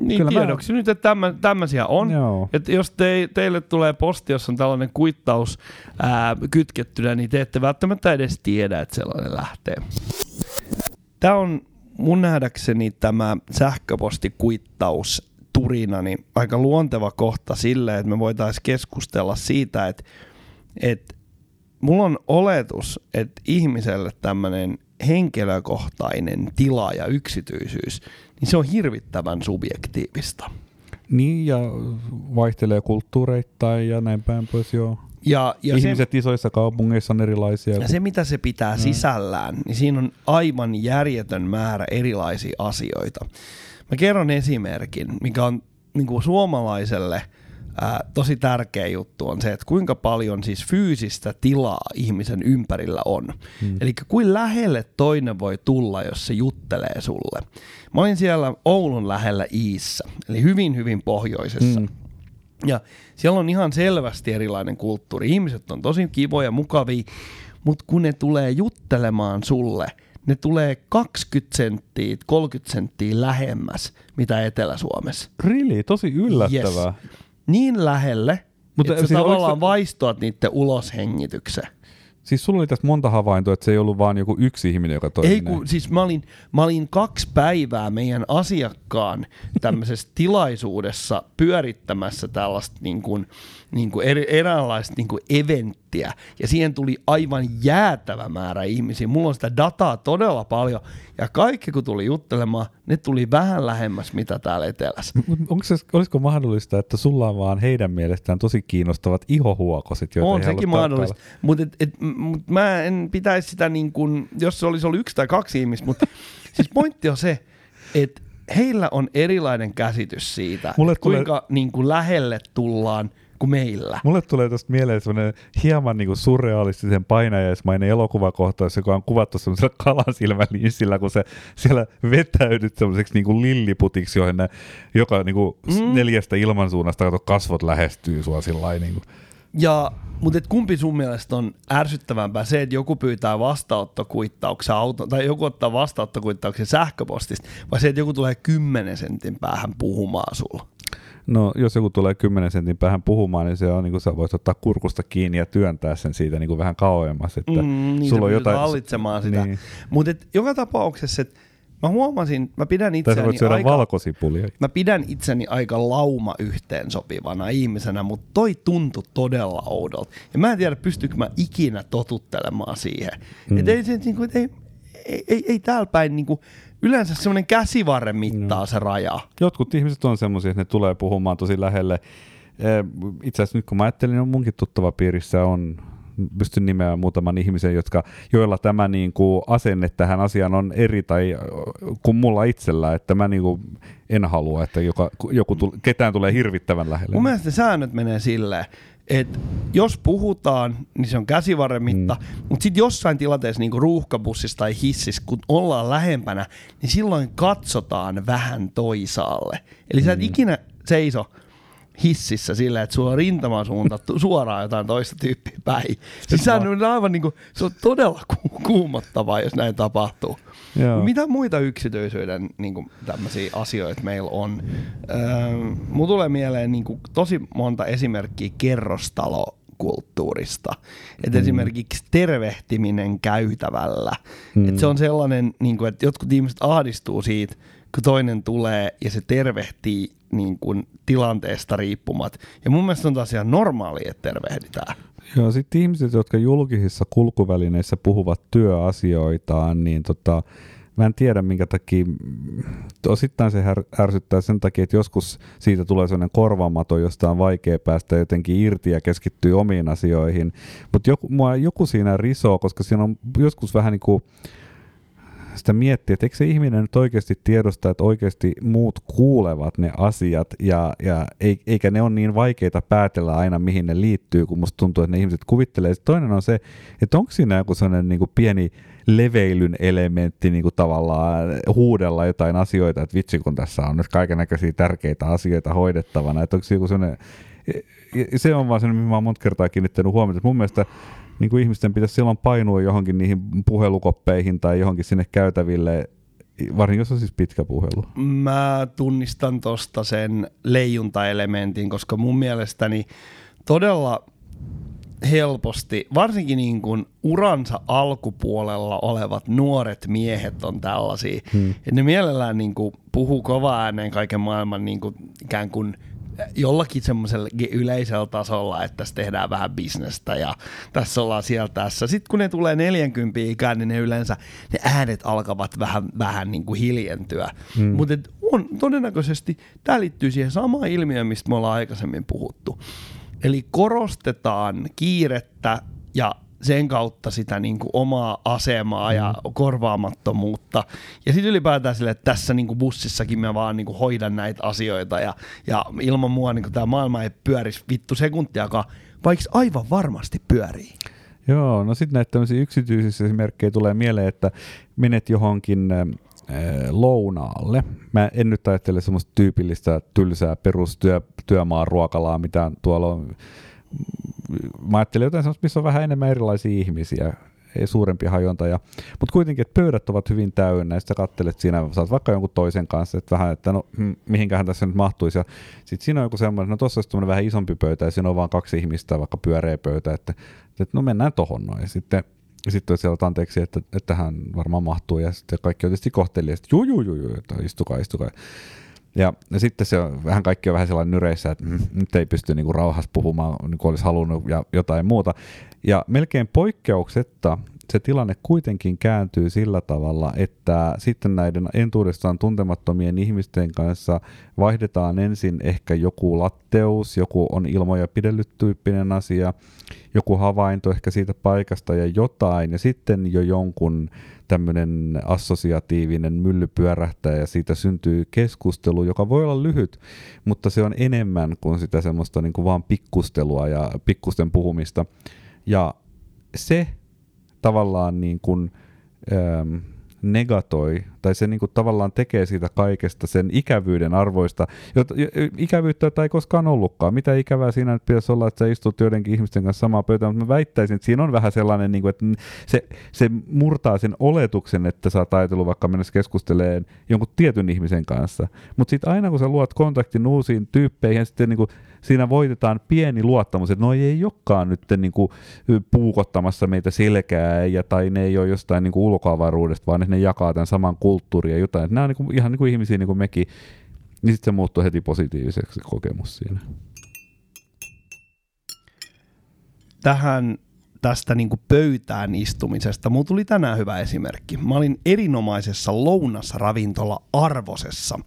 Niin kyllä mä- tiedoksi nyt, että tämmö, tämmöisiä on. Joo. Että jos te, teille tulee posti, jossa on tällainen kuittaus ää, kytkettynä, niin te ette välttämättä edes tiedä, että sellainen lähtee. Tämä on mun nähdäkseni tämä sähköpostikuittaus turina, niin aika luonteva kohta sille, että me voitaisiin keskustella siitä, että, että mulla on oletus, että ihmiselle tämmöinen henkilökohtainen tila ja yksityisyys, niin se on hirvittävän subjektiivista. Niin, ja vaihtelee kulttuureittain ja näin päin pois, joo. Ja, ja Ihmiset se, isoissa kaupungeissa on erilaisia. ja se, mitä se pitää Mm. sisällään, niin siinä on aivan järjetön määrä erilaisia asioita. Mä kerron esimerkin, mikä on niin kuin suomalaiselle ää, tosi tärkeä juttu on se, että kuinka paljon siis fyysistä tilaa ihmisen ympärillä on. Hmm. Eli kuin lähelle toinen voi tulla, jos se juttelee sulle. Mä olin siellä Oulun lähellä Iissä, eli hyvin hyvin pohjoisessa. Mm. Ja siellä on ihan selvästi erilainen kulttuuri. Ihmiset on tosi kivoja, mukavia, mutta kun ne tulee juttelemaan sulle, ne tulee 20 senttiä, 30 senttiä lähemmäs, mitä Etelä-Suomessa. Really? Tosi yllättävää. Yes. Niin lähelle, Mutta siis tavallaan se- vaistoat niiden uloshengityksen. Siis sulla oli tästä monta havaintoa, että se ei ollut vaan joku yksi ihminen, joka toimi Ei näin. kun, siis mä olin, mä olin kaksi päivää meidän asiakkaan tämmöisessä tilaisuudessa pyörittämässä tällaista niin kuin, niin kuin eri, eräänlaista niin kuin eventtiä. Ja siihen tuli aivan jäätävä määrä ihmisiä. Mulla on sitä dataa todella paljon. Ja kaikki kun tuli juttelemaan, ne tuli vähän lähemmäs mitä täällä etelässä. Mut onko se, olisiko mahdollista, että sulla on vaan heidän mielestään tosi kiinnostavat ihohuokoset, joita On sekin mahdollista, mutta et, et, mut mä en pitäisi sitä niin kuin, jos se olisi ollut yksi tai kaksi ihmistä, mutta siis pointti on se, että heillä on erilainen käsitys siitä, Mulle että tulee- kuinka niin kuin lähelle tullaan kuin meillä. Mulle tulee tuosta mieleen semmoinen hieman niinku surrealistisen painajaismainen elokuvakohtaus, joka on kuvattu semmoisella kalasilmälinssillä, kun se siellä vetäydyt semmoiseksi niinku lilliputiksi, johon ne joka niinku mm. neljästä ilmansuunnasta kato kasvot lähestyy sua sillä lailla niinku. Ja, mutta et kumpi sun mielestä on ärsyttävämpää? Se, että joku pyytää vastaanottokuittauksen auto, tai joku ottaa vastaanottokuittauksen sähköpostista, vai se, että joku tulee 10 sentin päähän puhumaan sulla? No, jos joku tulee 10 sentin päähän puhumaan, niin se on niin kuin sä voit ottaa kurkusta kiinni ja työntää sen siitä niin kuin vähän kauemmas. Että Mm, niin sulla on jotain... hallitsemaan sitä. Niin. Niin. Mutta joka tapauksessa, että mä huomasin, mä pidän itseäni aika, valkosipulia. mä pidän itseni aika lauma yhteensopivana ihmisenä, mutta toi tuntui todella oudolta. Ja mä en tiedä, pystyykö mä ikinä totuttelemaan siihen. Mm. Että ei, se, niinku, et ei, ei, ei, ei täällä päin niinku, yleensä semmoinen käsivarren mittaa no. se raja. Jotkut ihmiset on semmoisia, että ne tulee puhumaan tosi lähelle. Itse asiassa nyt kun mä ajattelin, niin munkin tuttava piirissä on pystyn nimeämään muutaman ihmisen, jotka, joilla tämä niin kuin asenne tähän asiaan on eri tai kuin mulla itsellä, että mä niin kuin en halua, että joka, joku tule, ketään tulee hirvittävän lähelle. Mun mielestä säännöt menee silleen, että jos puhutaan, niin se on käsivarren mitta, mm. mutta sitten jossain tilanteessa niin kuin ruuhkabussissa tai hississä, kun ollaan lähempänä, niin silloin katsotaan vähän toisaalle. Eli mm. sä et ikinä seiso hississä sillä, että sulla on rintama suuntattu suoraan jotain toista tyyppiä päin. Siis sehän on aivan niin kuin, se on todella ku- kuumottavaa, jos näin tapahtuu. Joo. Mitä muita yksityisyyden niin kuin, tämmöisiä asioita meillä on? Öö, mulla tulee mieleen niin kuin, tosi monta esimerkkiä kerrostalokulttuurista. Et mm. Esimerkiksi tervehtiminen käytävällä. Mm. Et se on sellainen, niin kuin, että jotkut ihmiset ahdistuu siitä, kun toinen tulee ja se tervehtii niin kuin, tilanteesta riippumat. Ja mun mielestä on taas ihan normaalia, että tervehditään. Joo, sitten ihmiset, jotka julkisissa kulkuvälineissä puhuvat työasioitaan, niin tota, mä en tiedä minkä takia, osittain se här- ärsyttää sen takia, että joskus siitä tulee sellainen korvamato, josta on vaikea päästä jotenkin irti ja keskittyy omiin asioihin, mutta joku, joku siinä risoo, koska siinä on joskus vähän niin kuin sitä miettiä, että eikö se ihminen nyt oikeasti tiedosta, että oikeasti muut kuulevat ne asiat ja, ja eikä ne ole niin vaikeita päätellä aina, mihin ne liittyy, kun musta tuntuu, että ne ihmiset kuvittelee. Sitten toinen on se, että onko siinä joku sellainen niin kuin pieni leveilyn elementti niin kuin tavallaan huudella jotain asioita, että vitsi kun tässä on nyt kaikenlaisia tärkeitä asioita hoidettavana, että onko se joku sellainen, se on vaan se, mihin mä oon monta kertaa kiinnittänyt huomiota, mun mielestä niin kuin ihmisten pitäisi silloin painua johonkin niihin puhelukoppeihin tai johonkin sinne käytäville, varsinkin jos on siis pitkä puhelu. Mä tunnistan tosta sen leijuntaelementin, koska mun mielestäni todella helposti, varsinkin niin kuin uransa alkupuolella olevat nuoret miehet on tällaisia, hmm. että ne mielellään niin kuin puhuu kova ääneen kaiken maailman niin kuin ikään kuin jollakin semmoisella yleisellä tasolla, että tässä tehdään vähän bisnestä ja tässä ollaan siellä tässä. Sitten kun ne tulee 40 ikään, niin ne yleensä ne äänet alkavat vähän, vähän niin kuin hiljentyä. Mm. Mutta on todennäköisesti, tämä liittyy siihen samaan ilmiöön, mistä me ollaan aikaisemmin puhuttu. Eli korostetaan kiirettä ja sen kautta sitä niin kuin omaa asemaa ja korvaamattomuutta. Ja sitten ylipäätään sille, että tässä niin kuin bussissakin mä vaan niin kuin hoidan näitä asioita ja, ja ilman mua niin kuin tämä maailma ei pyörisi vittu sekuntiakaan, vaikka aivan varmasti pyörii. Joo, no sitten näitä tämmöisiä yksityisiä esimerkkejä tulee mieleen, että menet johonkin lounaalle. Mä en nyt ajattele semmoista tyypillistä tylsää perustyömaan ruokalaa, mitä tuolla on. Mä ajattelen jotain semmoista, missä on vähän enemmän erilaisia ihmisiä. ei suurempi hajonta. Ja, mutta kuitenkin, että pöydät ovat hyvin täynnä, ja sitten kattelet siinä, saat vaikka jonkun toisen kanssa, että vähän, että no hmm, mihinkähän tässä nyt mahtuisi. Ja sitten siinä on joku semmoinen, no tuossa olisi vähän isompi pöytä, ja siinä on vain kaksi ihmistä, vaikka pyöreä pöytä, että, että no mennään tohon noin. Ja sitten sitten siellä anteeksi, että, että hän varmaan mahtuu ja sitten kaikki on tietysti kohteliaista, juu, juu, juu, juu, että istukaa, istukaa. Ja, ja sitten se on, vähän kaikki on vähän sellainen nyreissä, että mm, nyt ei pysty niinku rauhassa puhumaan niin kuin olisi halunnut ja jotain muuta. Ja melkein poikkeuksetta se tilanne kuitenkin kääntyy sillä tavalla, että sitten näiden entuudestaan tuntemattomien ihmisten kanssa vaihdetaan ensin ehkä joku latteus, joku on ilmoja pidellyt tyyppinen asia, joku havainto ehkä siitä paikasta ja jotain, ja sitten jo jonkun tämmöinen assosiatiivinen mylly pyörähtää ja siitä syntyy keskustelu, joka voi olla lyhyt, mutta se on enemmän kuin sitä semmoista niin kuin vaan pikkustelua ja pikkusten puhumista. Ja se tavallaan niin kuin, ähm, negatoi, tai se niin kuin tavallaan tekee siitä kaikesta sen ikävyyden arvoista, jota, ikävyyttä, jota ei koskaan ollutkaan. Mitä ikävää siinä nyt pitäisi olla, että sä istut joidenkin ihmisten kanssa samaa pöytään, mutta mä väittäisin, että siinä on vähän sellainen, niin kuin, että se, se murtaa sen oletuksen, että sä oot ajatellut vaikka mennä keskustelemaan jonkun tietyn ihmisen kanssa. Mutta sitten aina kun sä luot kontaktin uusiin tyyppeihin, sitten niin kuin siinä voitetaan pieni luottamus, että noi ei olekaan nyt niin kuin puukottamassa meitä selkää ja, tai ne ei ole jostain niin kuin ulkoavaruudesta, vaan ne jakaa tämän saman kulttuurin ja jotain. Että nämä on niin kuin, ihan niin kuin ihmisiä niin kuin mekin, niin sitten se muuttuu heti positiiviseksi kokemus siinä. Tähän tästä niin pöytään istumisesta. Mulla tuli tänään hyvä esimerkki. Mä olin erinomaisessa lounasravintola Arvosessa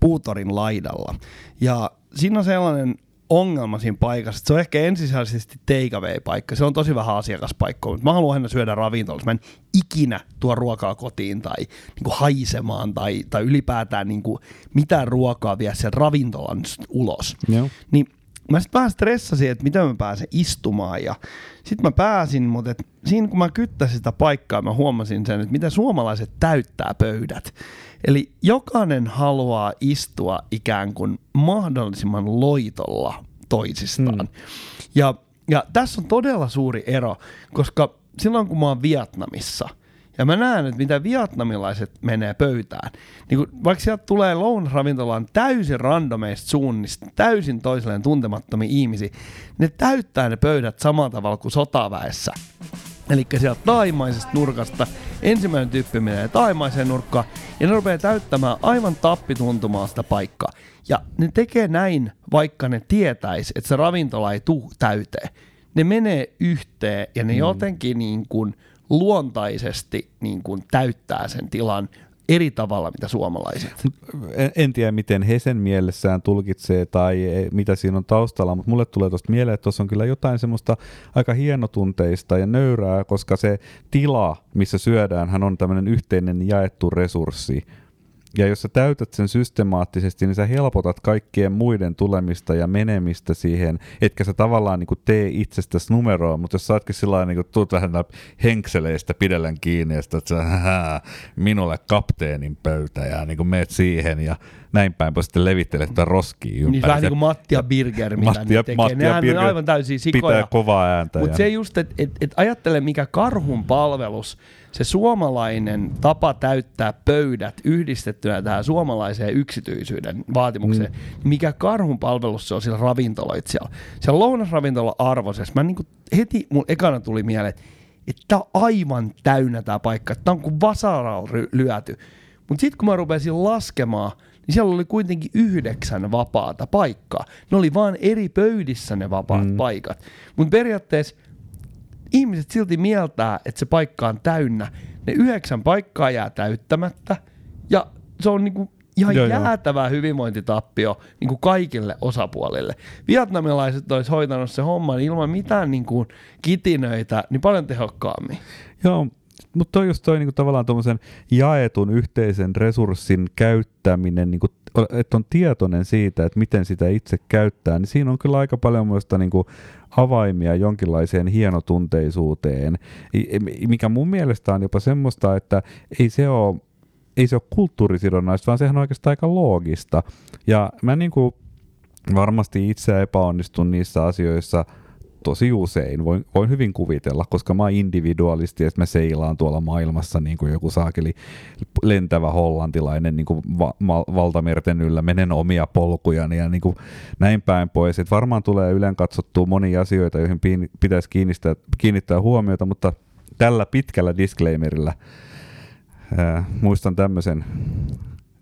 Puutorin laidalla. Ja siinä on sellainen ongelma siinä paikassa, se on ehkä ensisijaisesti takeaway-paikka. Se on tosi vähän asiakaspaikkoja, mutta mä haluan aina syödä ravintolassa. Mä en ikinä tuo ruokaa kotiin tai niin kuin haisemaan tai, tai ylipäätään niin kuin mitään ruokaa vie sen ravintolan ulos. Joo. Niin mä sitten vähän stressasin, että miten mä pääsen istumaan ja sitten mä pääsin, mutta et siinä kun mä kyttäsin sitä paikkaa, mä huomasin sen, että miten suomalaiset täyttää pöydät. Eli jokainen haluaa istua ikään kuin mahdollisimman loitolla toisistaan. Hmm. Ja, ja tässä on todella suuri ero, koska silloin kun mä oon Vietnamissa – ja mä näen, että mitä vietnamilaiset menee pöytään. Niin kun, vaikka sieltä tulee lounasravintolaan täysin randomeista suunnista, täysin toisilleen tuntemattomia ihmisiä, ne täyttää ne pöydät samalla tavalla kuin sotaväessä. Eli sieltä taimaisesta nurkasta ensimmäinen tyyppi menee taimaiseen nurkkaan ja ne rupeaa täyttämään aivan tappituntumaa sitä paikkaa. Ja ne tekee näin, vaikka ne tietäis, että se ravintola ei tuu täyteen. Ne menee yhteen ja ne mm. jotenkin niin kuin luontaisesti niin kuin täyttää sen tilan eri tavalla, mitä suomalaiset. En, en tiedä, miten he sen mielessään tulkitsee tai e, mitä siinä on taustalla, mutta mulle tulee tuosta mieleen, että tuossa on kyllä jotain semmoista aika hienotunteista ja nöyrää, koska se tila, missä syödään, hän on tämmöinen yhteinen jaettu resurssi ja jos sä täytät sen systemaattisesti, niin sä helpotat kaikkien muiden tulemista ja menemistä siihen, etkä sä tavallaan niin tee itsestäsi numeroa, mutta jos sä ootkin sillä niin tuut vähän henkseleistä pidellän kiinni ja sitten että sä, minulle kapteenin pöytä ja niin meet siihen ja näin päin, pois sitten levittelet tätä roskia ympäri. Niin vähän niin kuin Matti ja Birger, mitä Matti ja, ne tekee. Matti ja Birger on aivan täysin sikoja. Pitää kovaa ääntä. Mutta se just, että et, et ajattele mikä karhun palvelus se suomalainen tapa täyttää pöydät yhdistettynä tähän suomalaiseen yksityisyyden vaatimukseen, mm. mikä karhun palvelus se on sillä ravintoloitsijalla. Siellä lounasravintola arvoisessa, mä niin kuin heti mun ekana tuli mieleen, että tää on aivan täynnä tää paikka, että tää on kuin vasaralla lyöty. Mutta sitten kun mä rupesin laskemaan, niin siellä oli kuitenkin yhdeksän vapaata paikkaa. Ne oli vaan eri pöydissä ne vapaat mm. paikat. Mutta periaatteessa ihmiset silti mieltää, että se paikka on täynnä. Ne yhdeksän paikkaa jää täyttämättä ja se on niinku ihan joo, jäätävä joo. hyvinvointitappio niin kuin kaikille osapuolille. Vietnamilaiset olisi hoitanut se homman ilman mitään niin kuin kitinöitä niin paljon tehokkaammin. Joo, mutta toi just toi niinku tavallaan tuommoisen jaetun yhteisen resurssin käyttäminen, niinku, että on tietoinen siitä, että miten sitä itse käyttää, niin siinä on kyllä aika paljon muista niinku avaimia jonkinlaiseen hienotunteisuuteen, mikä mun mielestä on jopa semmoista, että ei se ole ei se ole kulttuurisidonnaista, vaan sehän on oikeastaan aika loogista. Ja mä niin kuin varmasti itse epäonnistun niissä asioissa tosi usein, voin, voin hyvin kuvitella, koska mä oon individualisti ja mä seilaan tuolla maailmassa niin kuin joku saakeli lentävä hollantilainen niin kuin va- ma- valtamerten yllä, menen omia polkujani ja niin kuin näin päin pois. Et varmaan tulee ylen katsottua monia asioita, joihin piin- pitäisi kiinnittää, kiinnittää huomiota, mutta tällä pitkällä disclaimerilla ää, muistan tämmöisen,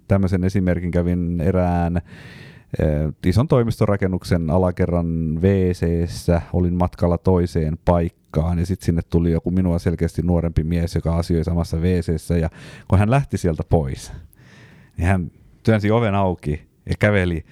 tämmöisen esimerkin, kävin erään ison toimistorakennuksen alakerran wc olin matkalla toiseen paikkaan ja sitten sinne tuli joku minua selkeästi nuorempi mies, joka asioi samassa wc ja kun hän lähti sieltä pois, niin hän työnsi oven auki ja käveli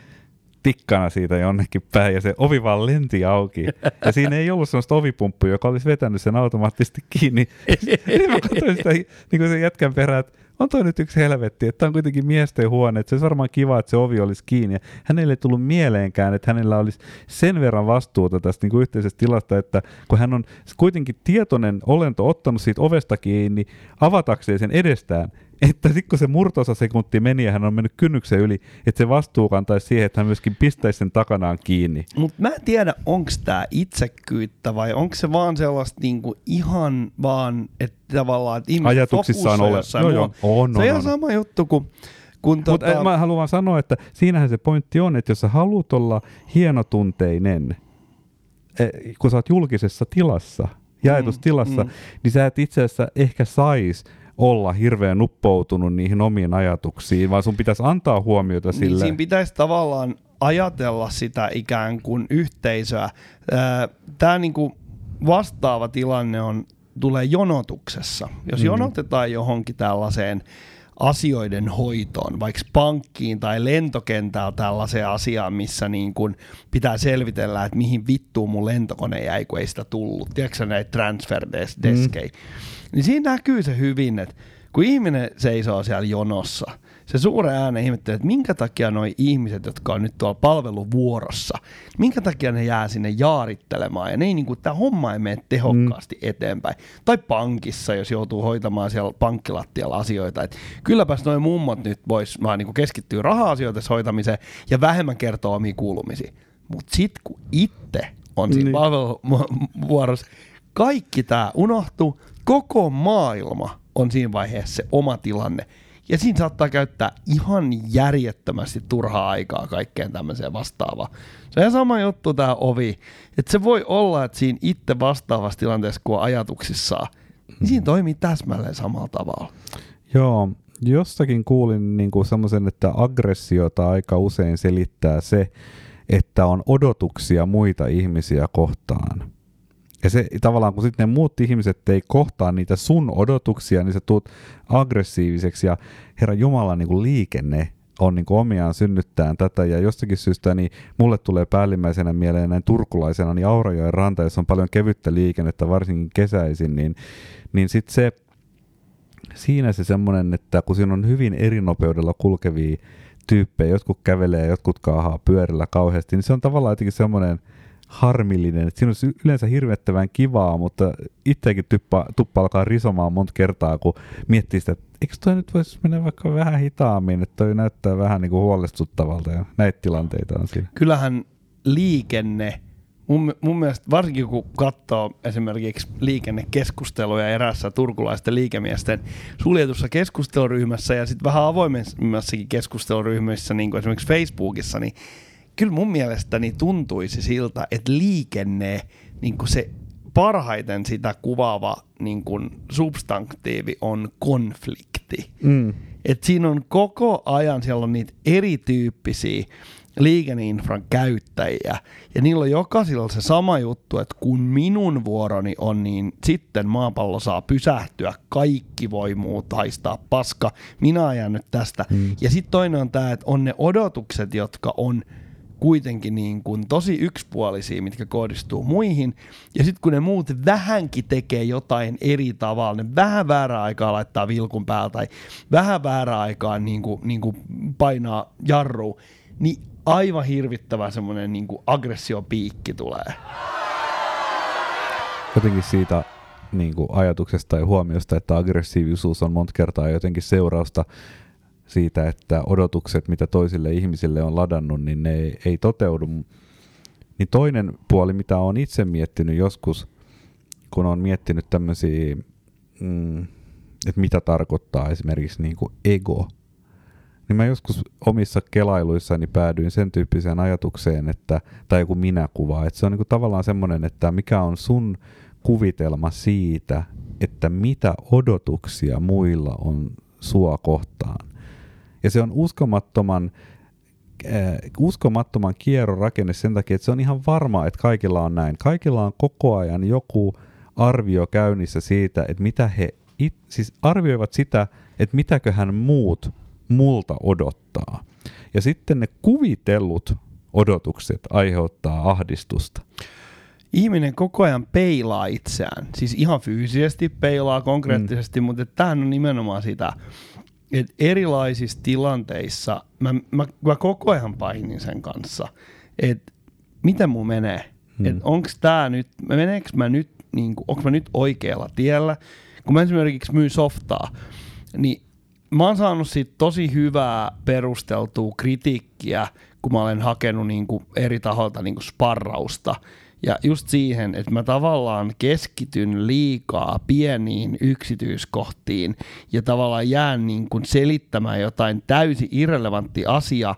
tikkana siitä jonnekin päin ja se ovi vaan lenti auki. Ja siinä ei ollut sellaista ovipumppuja, joka olisi vetänyt sen automaattisesti kiinni. Sitten mä katsoin sitä niin kuin sen jätkän perään, että on toi nyt yksi helvetti, että on kuitenkin miesten huone, että se olisi varmaan kiva, että se ovi olisi kiinni. Ja hänelle ei tullut mieleenkään, että hänellä olisi sen verran vastuuta tästä niin kuin yhteisestä tilasta, että kun hän on kuitenkin tietoinen olento ottanut siitä ovesta kiinni avatakseen sen edestään, että sitten kun se murtosa sekunti meni ja hän on mennyt kynnyksen yli, että se vastuu kantaisi siihen, että hän myöskin pistäisi sen takanaan kiinni. Mutta mä en tiedä, onko tämä itsekyyttä vai onko se vaan sellaista niinku ihan vaan, että tavallaan, että ihmiset Ajatuksissaan ole. Joo, joo, on, Se on on, ihan on. sama juttu kuin kun Mutta tota, mä haluan sanoa, että siinähän se pointti on, että jos sä haluat olla hienotunteinen, eh, kun sä oot julkisessa tilassa, jaetussa tilassa, mm. niin sä et itse asiassa ehkä sais olla hirveän nuppoutunut niihin omiin ajatuksiin, vaan sun pitäisi antaa huomiota niin sille. siinä pitäisi tavallaan ajatella sitä ikään kuin yhteisöä. Tämä niinku vastaava tilanne on, tulee jonotuksessa. Jos Mm. jonotetaan johonkin tällaiseen asioiden hoitoon, vaikka pankkiin tai lentokentällä tällaiseen asiaan, missä niin kun pitää selvitellä, että mihin vittuun mun lentokone jäi, kun ei sitä tullut. Tiedätkö näitä transfer des- deskejä? Mm. Niin siinä näkyy se hyvin, että kun ihminen seisoo siellä jonossa, se suuren äänen ihmettelee, että minkä takia noi ihmiset, jotka on nyt tuolla palveluvuorossa, minkä takia ne jää sinne jaarittelemaan ja ne ei niin kuin, tämä homma ei mene tehokkaasti mm. eteenpäin. Tai pankissa, jos joutuu hoitamaan siellä pankkilattialla asioita. Et kylläpäs noin mummot nyt vois vaan niin kuin keskittyä raha-asioiden hoitamiseen ja vähemmän kertoa omiin kuulumisiin. Mutta sitten kun itse on siinä Niin. palveluvuorossa, kaikki tämä unohtuu, koko maailma on siinä vaiheessa se oma tilanne. Ja siinä saattaa käyttää ihan järjettömästi turhaa aikaa kaikkeen tämmöiseen vastaavaan. Se on ihan sama juttu tämä ovi. Että se voi olla, että siinä itse vastaavassa tilanteessa, kun on ajatuksissaan, niin siinä toimii täsmälleen samalla tavalla. Joo, jostakin kuulin niin kuin semmoisen, että aggressiota aika usein selittää se, että on odotuksia muita ihmisiä kohtaan. Ja se tavallaan, kun sitten ne muut ihmiset ei kohtaa niitä sun odotuksia, niin sä tuut aggressiiviseksi. Ja Herra Jumala niin kuin liikenne on niin omiaan synnyttämään tätä. Ja jostakin syystä niin mulle tulee päällimmäisenä mieleen näin turkulaisena niin Aurajoen ranta, jossa on paljon kevyttä liikennettä, varsinkin kesäisin, niin, niin sitten se siinä se semmoinen, että kun siinä on hyvin eri nopeudella kulkevia tyyppejä, jotkut kävelee, jotkut kaahaa pyörillä kauheasti, niin se on tavallaan jotenkin semmoinen harmillinen, että siinä on yleensä hirvettävän kivaa, mutta itsekin tuppa, tuppa alkaa risomaan monta kertaa, kun miettii sitä, että eikö toi nyt voisi mennä vaikka vähän hitaammin, että toi näyttää vähän niin kuin huolestuttavalta ja näitä tilanteita on siinä. Kyllähän liikenne, mun, mun mielestä varsinkin kun katsoo esimerkiksi liikennekeskusteluja erässä turkulaisten liikemiesten suljetussa keskusteluryhmässä ja sitten vähän avoimemmassakin keskusteluryhmissä, niin kuin esimerkiksi Facebookissa, niin kyllä mun mielestäni tuntuisi siltä, että liikenne, niin kuin se parhaiten sitä kuvaava niin kuin substantiivi on konflikti. Mm. Et siinä on koko ajan, siellä on niitä erityyppisiä liikenneinfran käyttäjiä, ja niillä on jokaisella se sama juttu, että kun minun vuoroni on, niin sitten maapallo saa pysähtyä, kaikki voi muut haistaa paska, minä ajan nyt tästä. Mm. Ja sitten toinen on tämä, että on ne odotukset, jotka on kuitenkin niin kuin tosi yksipuolisia, mitkä kohdistuu muihin. Ja sitten kun ne muut vähänkin tekee jotain eri tavalla, ne vähän väärää aikaa laittaa vilkun päällä tai vähän väärää aikaa niin kuin, niin kuin painaa jarru, niin aivan hirvittävä semmoinen niin aggressiopiikki tulee. jotenkin siitä niin kuin ajatuksesta ja huomiosta, että aggressiivisuus on monta kertaa jotenkin seurausta siitä, että odotukset, mitä toisille ihmisille on ladannut, niin ne ei, ei toteudu. Niin toinen puoli, mitä on itse miettinyt joskus, kun on miettinyt tämmöisiä, mm, että mitä tarkoittaa esimerkiksi niin kuin ego, niin mä joskus omissa kelailuissani päädyin sen tyyppiseen ajatukseen, että, tai joku minäkuva, että se on niin kuin tavallaan semmoinen, että mikä on sun kuvitelma siitä, että mitä odotuksia muilla on sua kohtaan. Ja se on uskomattoman, äh, uskomattoman kierron rakenne sen takia, että se on ihan varma, että kaikilla on näin. Kaikilla on koko ajan joku arvio käynnissä siitä, että mitä he it, siis arvioivat sitä, että mitäköhän muut multa odottaa. Ja sitten ne kuvitellut odotukset aiheuttaa ahdistusta. ihminen koko ajan peilaa itseään. Siis ihan fyysisesti peilaa konkreettisesti, mm. mutta tämähän on nimenomaan sitä, että erilaisissa tilanteissa mä, mä, mä koko ajan painin sen kanssa, että miten mun menee. Mm. Että onks tää nyt, meneekö mä nyt, niin onko mä nyt oikealla tiellä. Kun mä esimerkiksi myyn softaa, niin mä oon saanut siitä tosi hyvää perusteltua kritiikkiä, kun mä olen hakenut niin kuin eri taholta niin kuin sparrausta. Ja just siihen, että mä tavallaan keskityn liikaa pieniin yksityiskohtiin ja tavallaan jään niin kuin selittämään jotain täysin irrelevantti asia.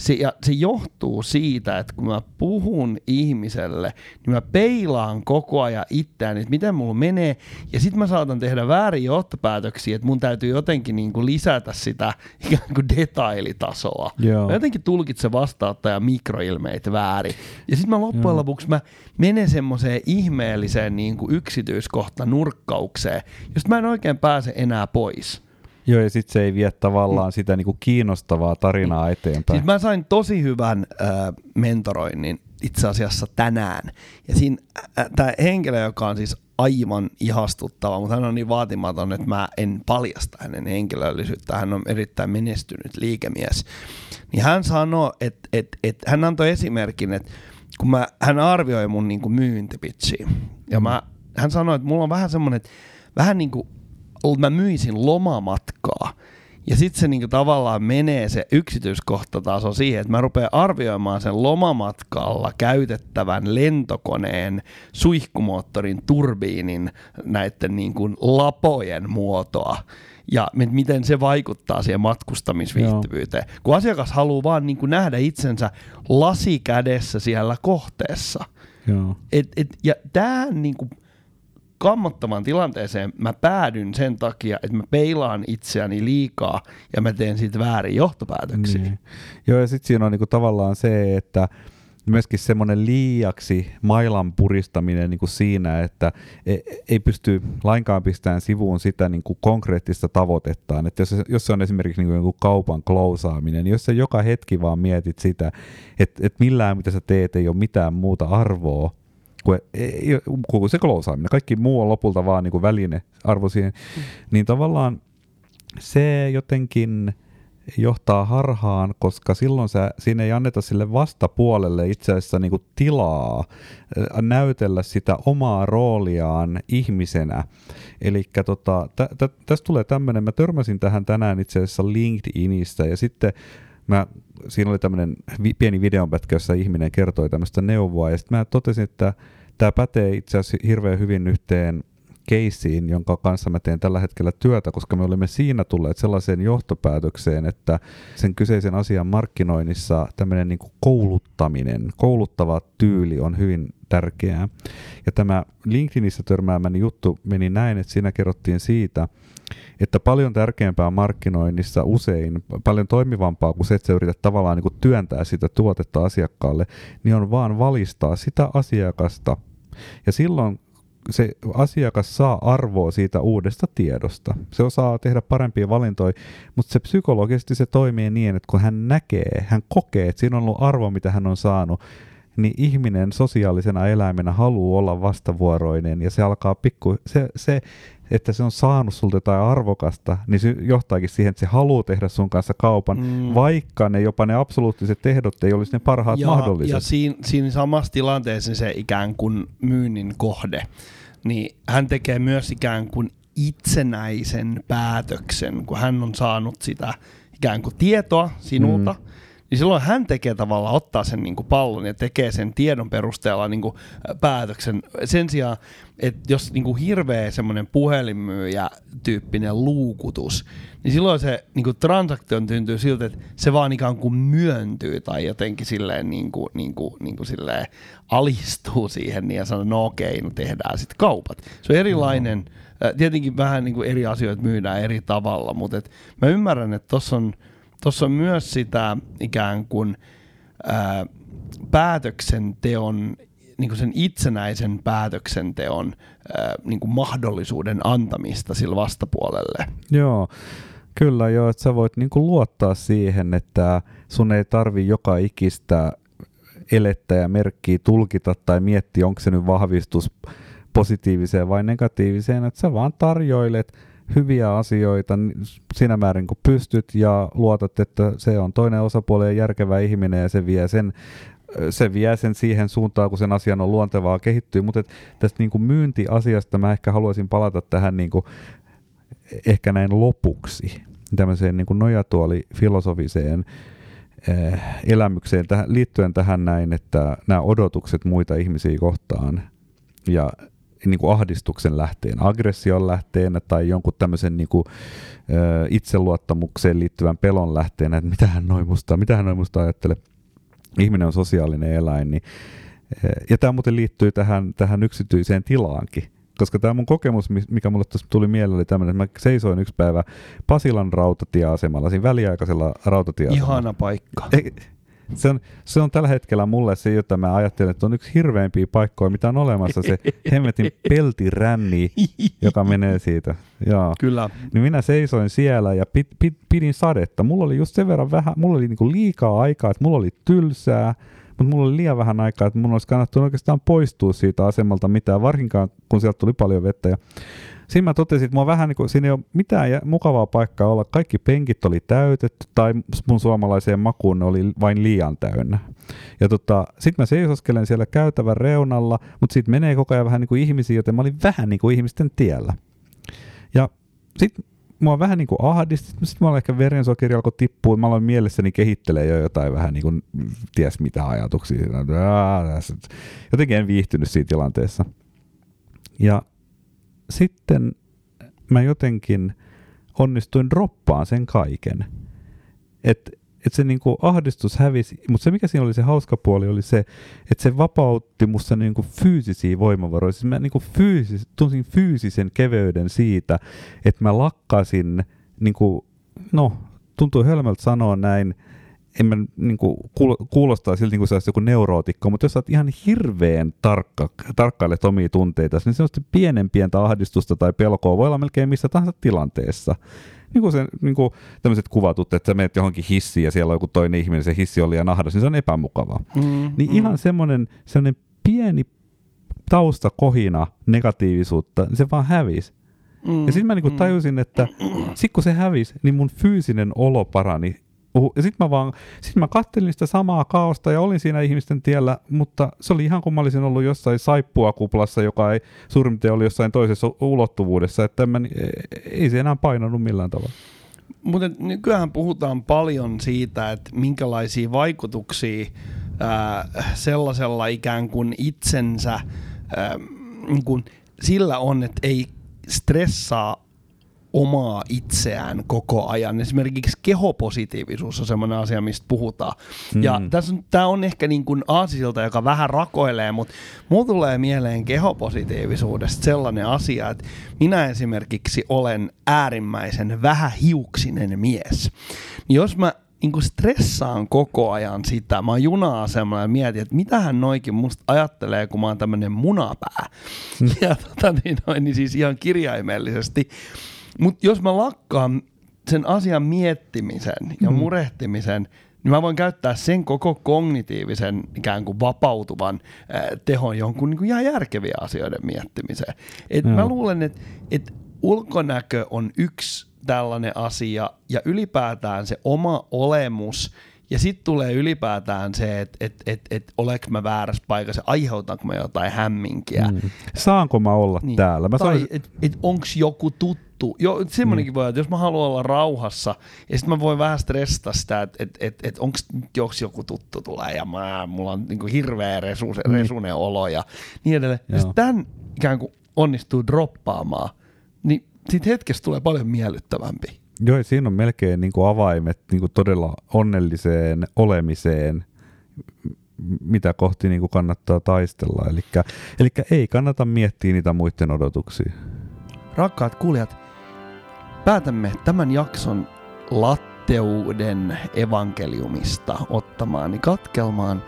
Se, ja se johtuu siitä, että kun mä puhun ihmiselle, niin mä peilaan koko ajan itseäni, että miten mulla menee. Ja sitten mä saatan tehdä väärin johtopäätöksiä, että mun täytyy jotenkin niin kuin lisätä sitä ikään kuin detailitasoa. Joo. Mä jotenkin tulkitsen vastaanottajan mikroilmeitä väärin. Ja sitten mä loppujen lopuksi mä menen semmoiseen ihmeelliseen niin kuin yksityiskohta nurkkaukseen, josta mä en oikein pääse enää pois. Joo, ja sitten se ei vie tavallaan sitä niinku kiinnostavaa tarinaa eteenpäin. Siis mä sain tosi hyvän äh, mentoroinnin itse asiassa tänään. Ja siinä äh, tämä henkilö, joka on siis aivan ihastuttava, mutta hän on niin vaatimaton, että mä en paljasta hänen henkilöllisyyttä. Hän on erittäin menestynyt liikemies. Niin hän sanoi, että, että, että hän antoi esimerkin, että kun mä, hän arvioi mun niin kuin myyntipitchiä. Ja mä, hän sanoi, että mulla on vähän semmoinen, että vähän niin kuin mä myisin lomamatkaa. Ja sitten se niinku tavallaan menee se yksityiskohtataso siihen, että mä rupean arvioimaan sen lomamatkalla käytettävän lentokoneen suihkumoottorin turbiinin näiden niinku lapojen muotoa ja miten se vaikuttaa siihen matkustamisviihtyvyyteen. Kun asiakas haluaa vaan niinku nähdä itsensä lasikädessä siellä kohteessa. Joo. Et, et, ja tähän niinku kammottavaan tilanteeseen mä päädyn sen takia, että mä peilaan itseäni liikaa ja mä teen siitä väärin johtopäätöksiä. Niin. Joo, ja sitten siinä on niinku tavallaan se, että myöskin semmoinen liiaksi mailan puristaminen niinku siinä, että ei, ei pysty lainkaan pistämään sivuun sitä niinku konkreettista tavoitettaan. Että jos, jos se on esimerkiksi niinku kaupan klousaaminen, niin jos sä joka hetki vaan mietit sitä, että, että millään mitä sä teet ei ole mitään muuta arvoa, kuin, ei, kuin se klousaaminen. Kaikki muu on lopulta vaan niin kuin väline arvo siihen. Mm. Niin tavallaan se jotenkin johtaa harhaan, koska silloin sä, siinä ei anneta sille vastapuolelle itse asiassa niin kuin tilaa äh, näytellä sitä omaa rooliaan ihmisenä. Eli tota, tä, tä, tästä tulee tämmöinen, mä törmäsin tähän tänään itse asiassa LinkedInistä ja sitten mä, siinä oli tämmöinen vi, pieni videonpätkä, jossa ihminen kertoi tämmöistä neuvoa ja sitten mä totesin, että tämä pätee itse asiassa hirveän hyvin yhteen keissiin, jonka kanssa mä teen tällä hetkellä työtä, koska me olemme siinä tulleet sellaiseen johtopäätökseen, että sen kyseisen asian markkinoinnissa tämmöinen niin kouluttaminen, kouluttava tyyli on hyvin tärkeää. Ja tämä LinkedInissä törmäämäni juttu meni näin, että siinä kerrottiin siitä, että paljon tärkeämpää markkinoinnissa usein, paljon toimivampaa kuin se, että sä yrität tavallaan niin kuin työntää sitä tuotetta asiakkaalle, niin on vaan valistaa sitä asiakasta. Ja silloin se asiakas saa arvoa siitä uudesta tiedosta. Se osaa tehdä parempia valintoja, mutta se psykologisesti se toimii niin, että kun hän näkee, hän kokee, että siinä on ollut arvo, mitä hän on saanut, niin ihminen sosiaalisena eläimenä haluaa olla vastavuoroinen ja se alkaa pikku, se, se että se on saanut sulta jotain arvokasta, niin se johtaakin siihen, että se haluaa tehdä sun kanssa kaupan, Mm. vaikka ne jopa ne absoluuttiset ehdot ei olisi ne parhaat ja, mahdolliset. ja siinä, siinä samassa tilanteessa se ikään kuin myynnin kohde, niin hän tekee myös ikään kuin itsenäisen päätöksen, kun hän on saanut sitä ikään kuin tietoa sinulta, mm. Niin silloin hän tekee tavallaan, ottaa sen niin kuin pallon ja tekee sen tiedon perusteella niin kuin päätöksen. Sen sijaan, että jos niin kuin hirveä semmoinen puhelinmyyjä tyyppinen luukutus, niin silloin se niin kuin transaktio syntyy siltä, että se vaan ikään kuin myöntyy tai jotenkin silleen, niin kuin, niin kuin, niin kuin silleen alistuu siihen niin ja sanoo, no okei, no tehdään sitten kaupat. Se on erilainen, mm. tietenkin vähän niin kuin eri asioita myydään eri tavalla, mutta et mä ymmärrän, että tuossa on, tossa on myös sitä ikään kuin ää, päätöksenteon niin kuin sen itsenäisen päätöksenteon ää, niin kuin mahdollisuuden antamista sillä vastapuolelle. Joo, kyllä joo, että sä voit niin kuin luottaa siihen, että sun ei tarvi joka ikistä elettä ja merkkiä tulkita tai miettiä, onko se nyt vahvistus positiiviseen vai negatiiviseen, että sä vaan tarjoilet hyviä asioita siinä määrin kun pystyt ja luotat, että se on toinen osapuoli ja järkevä ihminen ja se vie sen se vie sen siihen suuntaan, kun sen asian on luontevaa kehittyä, mutta tästä niin kuin myyntiasiasta mä ehkä haluaisin palata tähän niin kuin, ehkä näin lopuksi, tämmöiseen niin kuin nojatuoli filosofiseen eh, elämykseen tähän, liittyen tähän näin, että nämä odotukset muita ihmisiä kohtaan ja niin kuin ahdistuksen lähteen, aggression lähteenä tai jonkun tämmöisen niin kuin, ö, itseluottamukseen liittyvän pelon lähteenä, että mitä hän noin musta, mitä hän noin musta ajattelee. Ihminen on sosiaalinen eläin. Niin, ja tämä muuten liittyy tähän, tähän yksityiseen tilaankin. Koska tämä mun kokemus, mikä mulle tuossa tuli mieleen, oli tämmöinen, että mä seisoin yksi päivä Pasilan rautatieasemalla, siinä väliaikaisella rautatieasemalla. Ihana paikka. Ei, se on, se on tällä hetkellä mulle se, jota mä ajattelen, että on yksi hirveämpiä paikkoja, mitä on olemassa, se hemmetin peltiränni, joka menee siitä. Joo. Kyllä. Niin minä seisoin siellä ja pid, pid, pidin sadetta. Mulla oli just sen verran vähän, mulla oli niinku liikaa aikaa, että mulla oli tylsää, mutta mulla oli liian vähän aikaa, että mun olisi kannattanut oikeastaan poistua siitä asemalta mitään, varsinkaan kun sieltä tuli paljon vettä. Ja siinä mä totesin, että mua vähän niin kuin, siinä ei ole mitään mukavaa paikkaa olla. Kaikki penkit oli täytetty tai mun suomalaiseen makuun ne oli vain liian täynnä. Ja tota, sitten mä seisoskelen siellä käytävän reunalla, mutta sitten menee koko ajan vähän niin kuin ihmisiä, joten mä olin vähän niin kuin ihmisten tiellä. Ja sitten mua vähän niin kuin ahdisti, sitten mä ehkä verensokeri alkoi tippua, mä aloin mielessäni kehittelee jo jotain vähän niin kuin ties mitä ajatuksia. Jotenkin en viihtynyt siinä tilanteessa. Ja sitten mä jotenkin onnistuin droppaan sen kaiken. Että et se niinku ahdistus hävisi, mutta se mikä siinä oli se hauska puoli oli se, että se vapautti musta niinku fyysisiä voimavaroja. Siis mä niinku fyysis, tunsin fyysisen keveyden siitä, että mä lakkasin, niinku, no tuntuu hölmöltä sanoa näin, en mä niin kuin, kuulostaa siltä, niin kuin olisi joku neurootikko, mutta jos olet ihan hirveän tarkka, tarkkailet omia tunteita, niin sellaista pienen pientä ahdistusta tai pelkoa voi olla melkein missä tahansa tilanteessa. Niin kuin, se, niin kuin tämmöiset kuvatut, että sä menet johonkin hissiin ja siellä on joku toinen ihminen, se hissi oli liian ahdas, niin se on epämukavaa. Mm, niin mm. ihan semmoinen, semmoinen pieni taustakohina negatiivisuutta, niin se vaan hävisi. Mm, ja sitten mä niinku tajusin, että sit kun se hävisi, niin mun fyysinen olo parani ja sitten mä vaan, sit mä kattelin sitä samaa kaosta ja olin siinä ihmisten tiellä, mutta se oli ihan kuin mä olisin ollut jossain saippua kuplassa, joka ei suurin piirtein oli jossain toisessa ulottuvuudessa, että mä, ei se enää painanut millään tavalla. Mutta nykyään puhutaan paljon siitä, että minkälaisia vaikutuksia ää, sellaisella ikään kuin itsensä ää, niin kuin sillä on, että ei stressaa omaa itseään koko ajan. Esimerkiksi kehopositiivisuus on semmoinen asia, mistä puhutaan. Mm. Ja tässä on, tämä on ehkä niin kuin aasisilta, joka vähän rakoilee, mutta mulla tulee mieleen kehopositiivisuudesta sellainen asia, että minä esimerkiksi olen äärimmäisen vähähiuksinen mies. Niin jos mä niin kuin stressaan koko ajan sitä. Mä oon juna-asemalla ja mietin, että mitähän noikin musta ajattelee, kun mä oon tämmönen munapää. Mm. Ja tota, niin, noin, niin siis ihan kirjaimellisesti mutta jos mä lakkaan sen asian miettimisen ja mm. murehtimisen, niin mä voin käyttää sen koko kognitiivisen ikään kuin vapautuvan äh, tehon jonkun niin kuin ihan järkeviä asioiden miettimiseen. Et mm. Mä luulen, että et ulkonäkö on yksi tällainen asia ja ylipäätään se oma olemus Ja sitten tulee ylipäätään se, että et, et, et, oleks mä väärässä paikassa, aiheutanko mä jotain hämminkiä. Mm. Saanko mä olla niin. täällä? Mä tai sanoisin, et, et onko joku tuttu. Jo, semmoinenkin mm. voi että jos mä haluan olla rauhassa, ja sitten mä voin vähän stressata sitä, että et, et, et onko jos joku tuttu tulee, ja mä, mulla on niinku hirveä resune, mm. resune olo, ja niin edelleen. Ja sitten tämän ikään kuin onnistuu droppaamaan, niin siitä hetkestä tulee paljon miellyttävämpi. Joo, siinä on melkein niin kuin avaimet niin kuin todella onnelliseen olemiseen, mitä kohti niin kuin kannattaa taistella. Eli ei kannata miettiä niitä muiden odotuksia. Rakkaat kuulijat, päätämme tämän jakson latteuden evankeliumista ottamaan katkelmaan.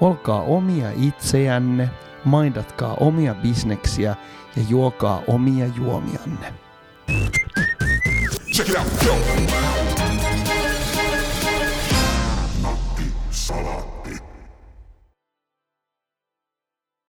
Olkaa omia itseänne, maindatkaa omia bisneksiä ja juokaa omia juomianne. Check it out, go.